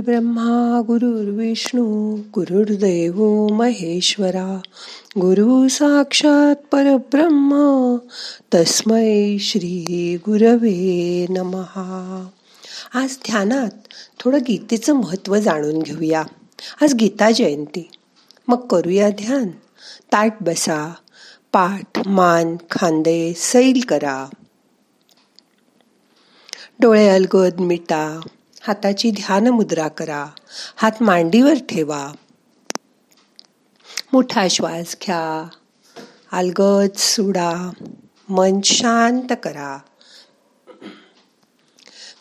ब्रह्मा गुरुर्विष्णू गुरुर्देव महेश्वरा गुरु साक्षात परब्रह्म तस्मै श्री गुरवे नमहा. आज ध्यानात थोडं गीतेचं महत्त्व जाणून घेऊया. आज गीता जयंती. मग करूया ध्यान. ताट बसा पाठ मान खांदे सैल करा. डोळे अलगद मिटा. हाताची ध्यान मुद्रा करा. हात मांडीवर ठेवा. मोठा श्वास घ्या. अलगद सुडा. मन शांत करा.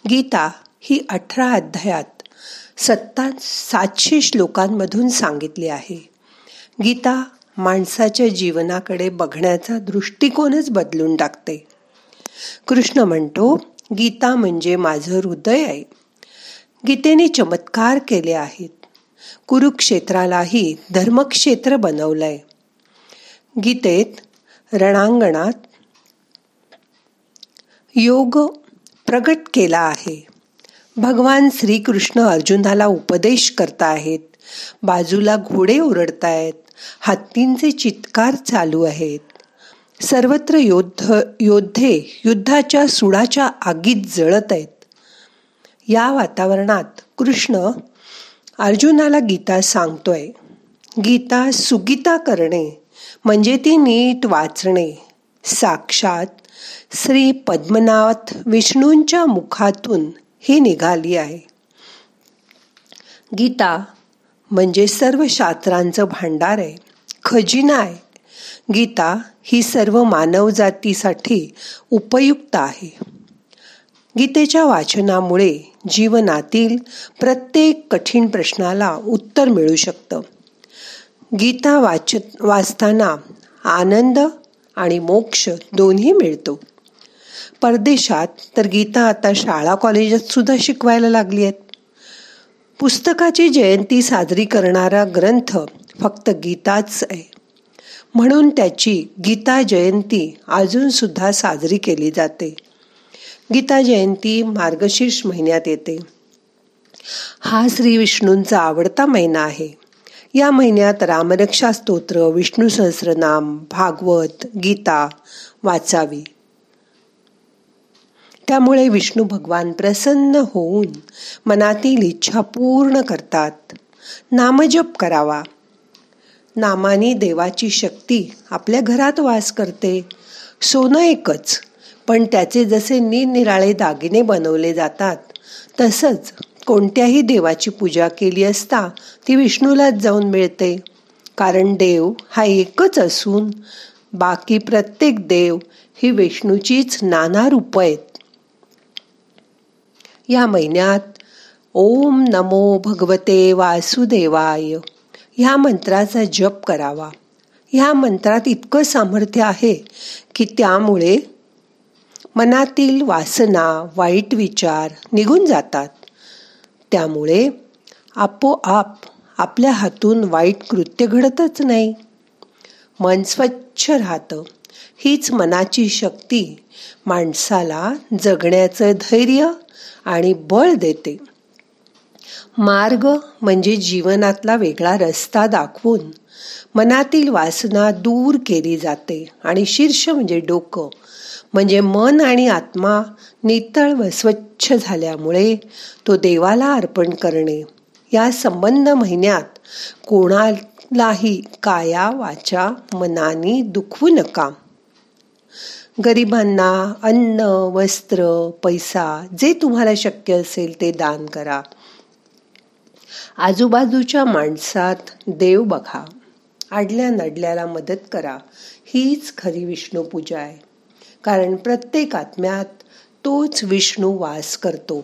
गीता ही अठरा अध्यायात सत्ता सातशे श्लोकांमधून सांगितली आहे. गीता माणसाच्या जीवनाकडे बघण्याचा दृष्टिकोनच बदलून टाकते. कृष्ण म्हणतो गीता म्हणजे माझं हृदय आहे. गीतेने चमत्कार केले आहेत. कुरुक्षेत्रालाही धर्मक्षेत्र बनवलंय. गीतेत रणांगणात योग प्रगट केला आहे. भगवान श्रीकृष्ण अर्जुनाला उपदेश करताहेत. बाजूला घोडे ओरडतायत हत्तींचे चित्कार चालू आहेत. सर्वत्र योद्ध योद्धे युद्धाच्या सुडाच्या आगीत जळत आहेत. या वातावरणात कृष्ण अर्जुनाला गीता सांगतोय. गीता सुगीता करणे म्हणजे ती नीट वाचणे. साक्षात श्री पद्मनाथ विष्णूंच्या मुखातून ही निघाली आहे. गीता म्हणजे सर्व शास्त्रांचं भांडार आहे. खजिना आहे. गीता ही सर्व मानवजातीसाठी उपयुक्त आहे. गीतेच्या वाचनामुळे जीवनातील प्रत्येक कठीण प्रश्नाला उत्तर मिळू शकतं. गीता वाच वाचताना आनंद आणि मोक्ष दोन्ही मिळतो. परदेशात तर गीता आता शाळा कॉलेजात सुद्धा शिकवायला लागली आहेत. पुस्तकाची जयंती साजरी करणारा ग्रंथ फक्त गीताच आहे. म्हणून त्याची गीता जयंती अजूनसुद्धा साजरी केली जाते. गीता जयंती मार्गशीर्ष महिन्यात येते. हा श्री विष्णूंचा आवडता महिना आहे. या महिन्यात रामरक्षा स्तोत्र विष्णू सहस्रनाम भागवत गीता वाचावी. त्यामुळे विष्णू भगवान प्रसन्न होऊन मनातील इच्छा पूर्ण करतात. नामजप करावा. नामानी देवाची शक्ती आपल्या घरात वास करते. सोनं एकच पण त्याचे जसे निरनिराळे दागिने बनवले जातात तसंच कोणत्याही देवाची पूजा केली असता ती विष्णूलाच जाऊन मिळते. कारण देव हा एकच असून बाकी प्रत्येक देव ही विष्णूचीच नाना रूप आहेत. या महिन्यात ओम नमो भगवते वासुदेवाय ह्या मंत्राचा जप करावा. ह्या मंत्रात इतकं सामर्थ्य आहे की त्यामुळे मनातील वासना वाईट विचार निघून जातात. त्यामुळे आपोआप आपल्या हातून वाईट कृत्य घडतच नाही. मन स्वच्छ राहतं. हीच मनाची शक्ती माणसाला जगण्याचं धैर्य आणि बळ देते. मार्ग म्हणजे जीवनातला वेगळा रस्ता दाखवून मनातील वासना दूर केली जाते आणि शीर्ष म्हणजे डोकं. म्हणजे मन आणि आत्मा नितळ व स्वच्छ झाल्यामुळे तो देवाला अर्पण करणे. या संबंध महिन्यात कोणालाही काया वाचा मनानी दुखवू नका. गरिबांना अन्न वस्त्र पैसा जे तुम्हाला शक्य असेल ते दान करा. आजूबाजूच्या माणसात देव बघा. आडल्या नडल्याला मदत करा. हीच खरी विष्णू पूजा आहे. कारण प्रत्येक आत्म्यात तोच विष्णू वास करतो.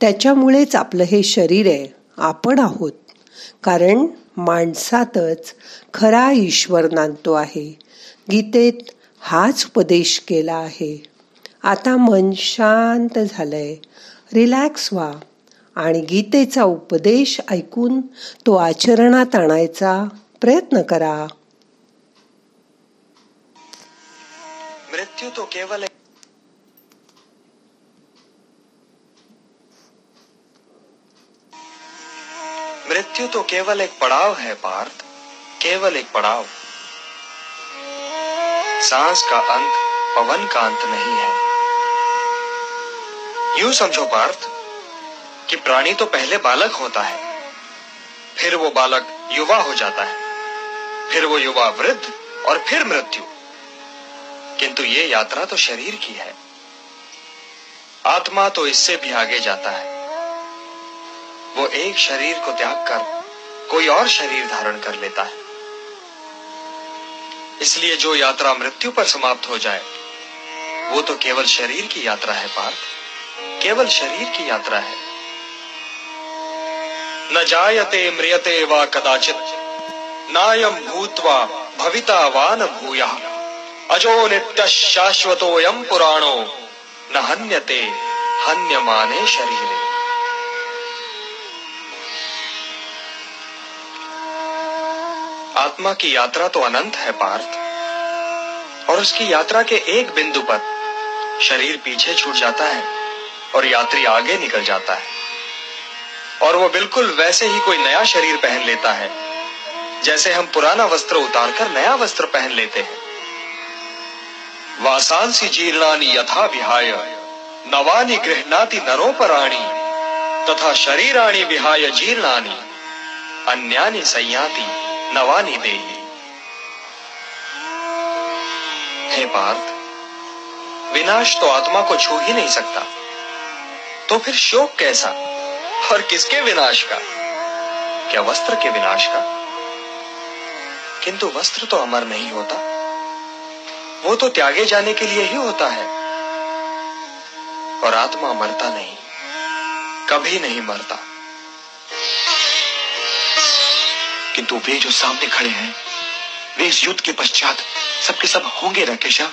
त्याच्यामुळेच आपलं हे शरीर आहे. आपण आहोत. कारण माणसातच खरा ईश्वर नांदतो आहे. गीतेत हाच उपदेश केला आहे. आता मन शांत झालंय. रिलॅक्स व्हा. आणि गीतेचा उपदेश ऐकून तो आचरणात आणायचा प्रयत्न करा. मृत्यू तो केवल मृत्यु तो केवल एक पड़ाव है, पार्थ। केवल एक पड़ाव। सांस का अंत पवन का अंत नहीं है। यूँ समझो, पार्थ, कि प्राणी तो पहले बालक होता है, फिर वो बालक युवा हो जाता है, फिर वो युवा वृद्ध और फिर मृत्यु। किंतु ये यात्रा तो शरीर की है। आत्मा तो इससे भी आगे जाता है। वो एक शरीर को त्याग कर कोई और शरीर धारण कर लेता है। इसलिए जो यात्रा मृत्यु पर समाप्त हो जाए, वो तो केवल शरीर की यात्रा है, पार्थ। केवल शरीर की यात्रा है। न जायते म्रियते वा कदाचित नायम भूतवा भविता वा न भूया अजो नित्य शाश्वतोयम पुराणो। न हन्यते, हन्यमाने शरीरे। आत्मा की यात्रा तो अनंत है पार्थ, और उसकी यात्रा के एक बिंदु पर शरीर पीछे छूट जाता है और यात्री आगे निकल जाता है। और वो बिल्कुल वैसे ही कोई नया शरीर पहन लेता है, जैसे हम पुराना वस्त्र उतारकर नया वस्त्र पहन लेते हैं। वासांसी जीर्णानी यथा विहाय, नवानी गृहनाति नरोपराणी तथा शरीराणी विहाय जीर्णानी, अन्यानी संयाति नवानी दे हे पार्थ, विनाश तो आत्मा को छू ही नहीं सकता। तो फिर शोक कैसा? और किसके विनाश का? क्या वस्त्र के विनाश का? किंतु वस्त्र तो अमर नहीं होता। वो तो त्यागे जाने के लिए ही होता है। और आत्मा मरता नहीं। कभी नहीं मरता। किंतु वे जो सामने खड़े हैं, वे इस युद्ध के पश्चात सबके सब होंगे ना केशा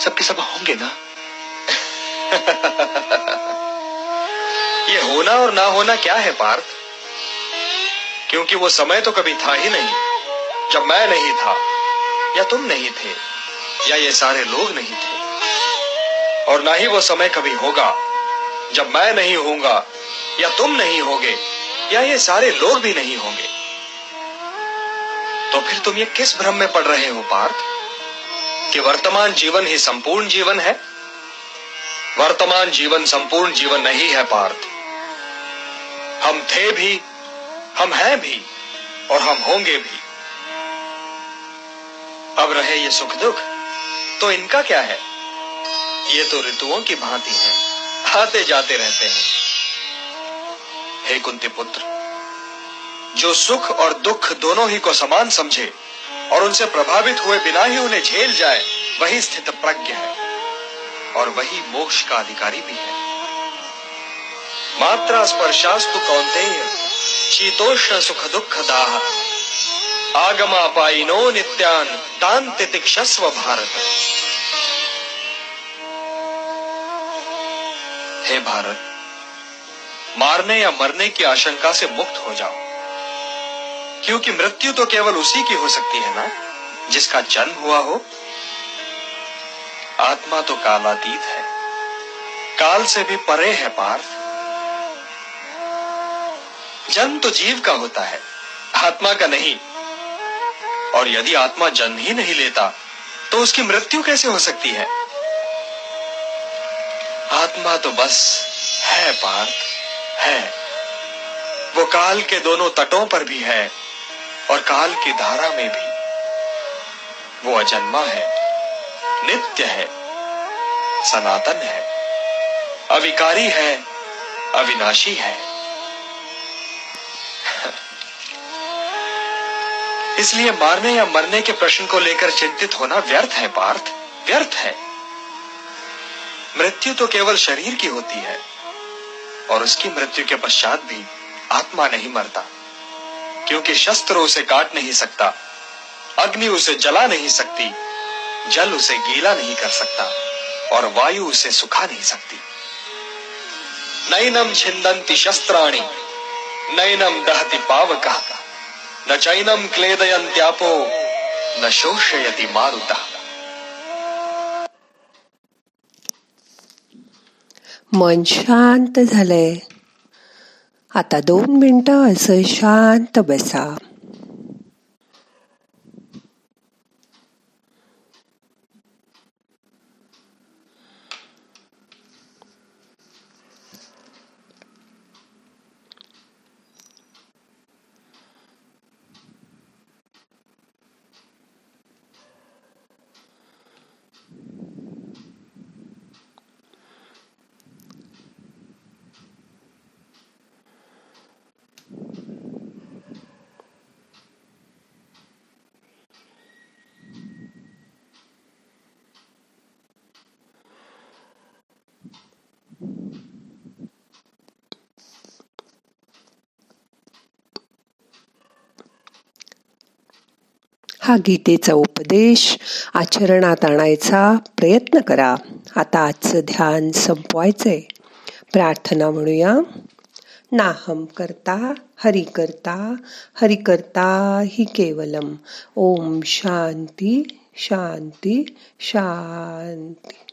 सबके सब होंगे ना? ये होना और ना होना क्या है, पार्थ? क्योंकि वो समय तो कभी था ही नहीं, जब मैं नहीं था, या तुम नहीं थे। या ये सारे लोग नहीं थे। और ना ही वो समय कभी होगा, जब मैं नहीं होऊँगा, या तुम नहीं होगे, या ये सारे लोग भी नहीं होंगे। तो फिर तुम ये किस भ्रम में पड़ रहे हो, पार्थ? कि वर्तमान जीवन ही संपूर्ण जीवन है? वर्तमान जीवन संपूर्ण जीवन नहीं है, पार्थ। हम थे भी, हम हैं भी, और हम होंगे भी। अब रहे ये सुख दुख। तो इनका क्या है? ये तो ऋतुओं की भांति हैं। आते जाते रहते हैं। हे कुंती पुत्र, जो सुख और दुख दोनों ही को समान समझे और उनसे प्रभावित हुए बिना ही उन्हें झेल जाए, वही स्थित प्रज्ञ है और वही मोक्ष का अधिकारी भी है। मात्रा स्पर्शास्तु कौनते शीतोष्ण सुख दुख दाह। आगमा पाइनो नित्यान तान तितिक्षस्व भारत। हे भारत, मारने या मरने की आशंका से मुक्त हो जाओ। क्योंकि मृत्यु तो केवल उसी की हो सकती है ना, जिसका जन्म हुआ हो। आत्मा तो कालातीत है। काल से भी परे है पार्थ। जन्म तो जीव का होता है, आत्मा का नहीं। और यदि आत्मा जन्म ही नहीं लेता तो उसकी मृत्यु कैसे हो सकती है? आत्मा तो बस है, पार्थ, है। वो काल के दोनों तटों पर भी है और काल की धारा में भी। वो अजन्मा है, नित्य है, सनातन है। अविकारी है, अविनाशी है। इसलिए मारने या मरने के प्रश्न को लेकर चिंतित होना व्यर्थ है, पार्थ। व्यर्थ है। मृत्यु तो केवल शरीर की होती है, और उसकी मृत्यु के पश्चात भी आत्मा नहीं मरता, क्योंकि शस्त्र उसे काट नहीं सकता, अग्नि उसे जला नहीं सकती, जल उसे गीला नहीं कर सकता, और वायु उसे सुखा नहीं सकती। नैनम छिंदंती शस्त्राणी नैनम दहती पावका। न चैनम क्लेदयंत्यापो न शोषयती मारुता। मन शांत झालंय. आता दोन मिनिटं असं शांत बसा. हा गीतेचा उपदेश आचरणात आणायचा प्रयत्न करा. आता आजचं ध्यान संपवायचंय. प्रार्थना म्हणूया. नाहम करता हरि करता हरि करता हि केवलम. ओम शांती शांती शांती.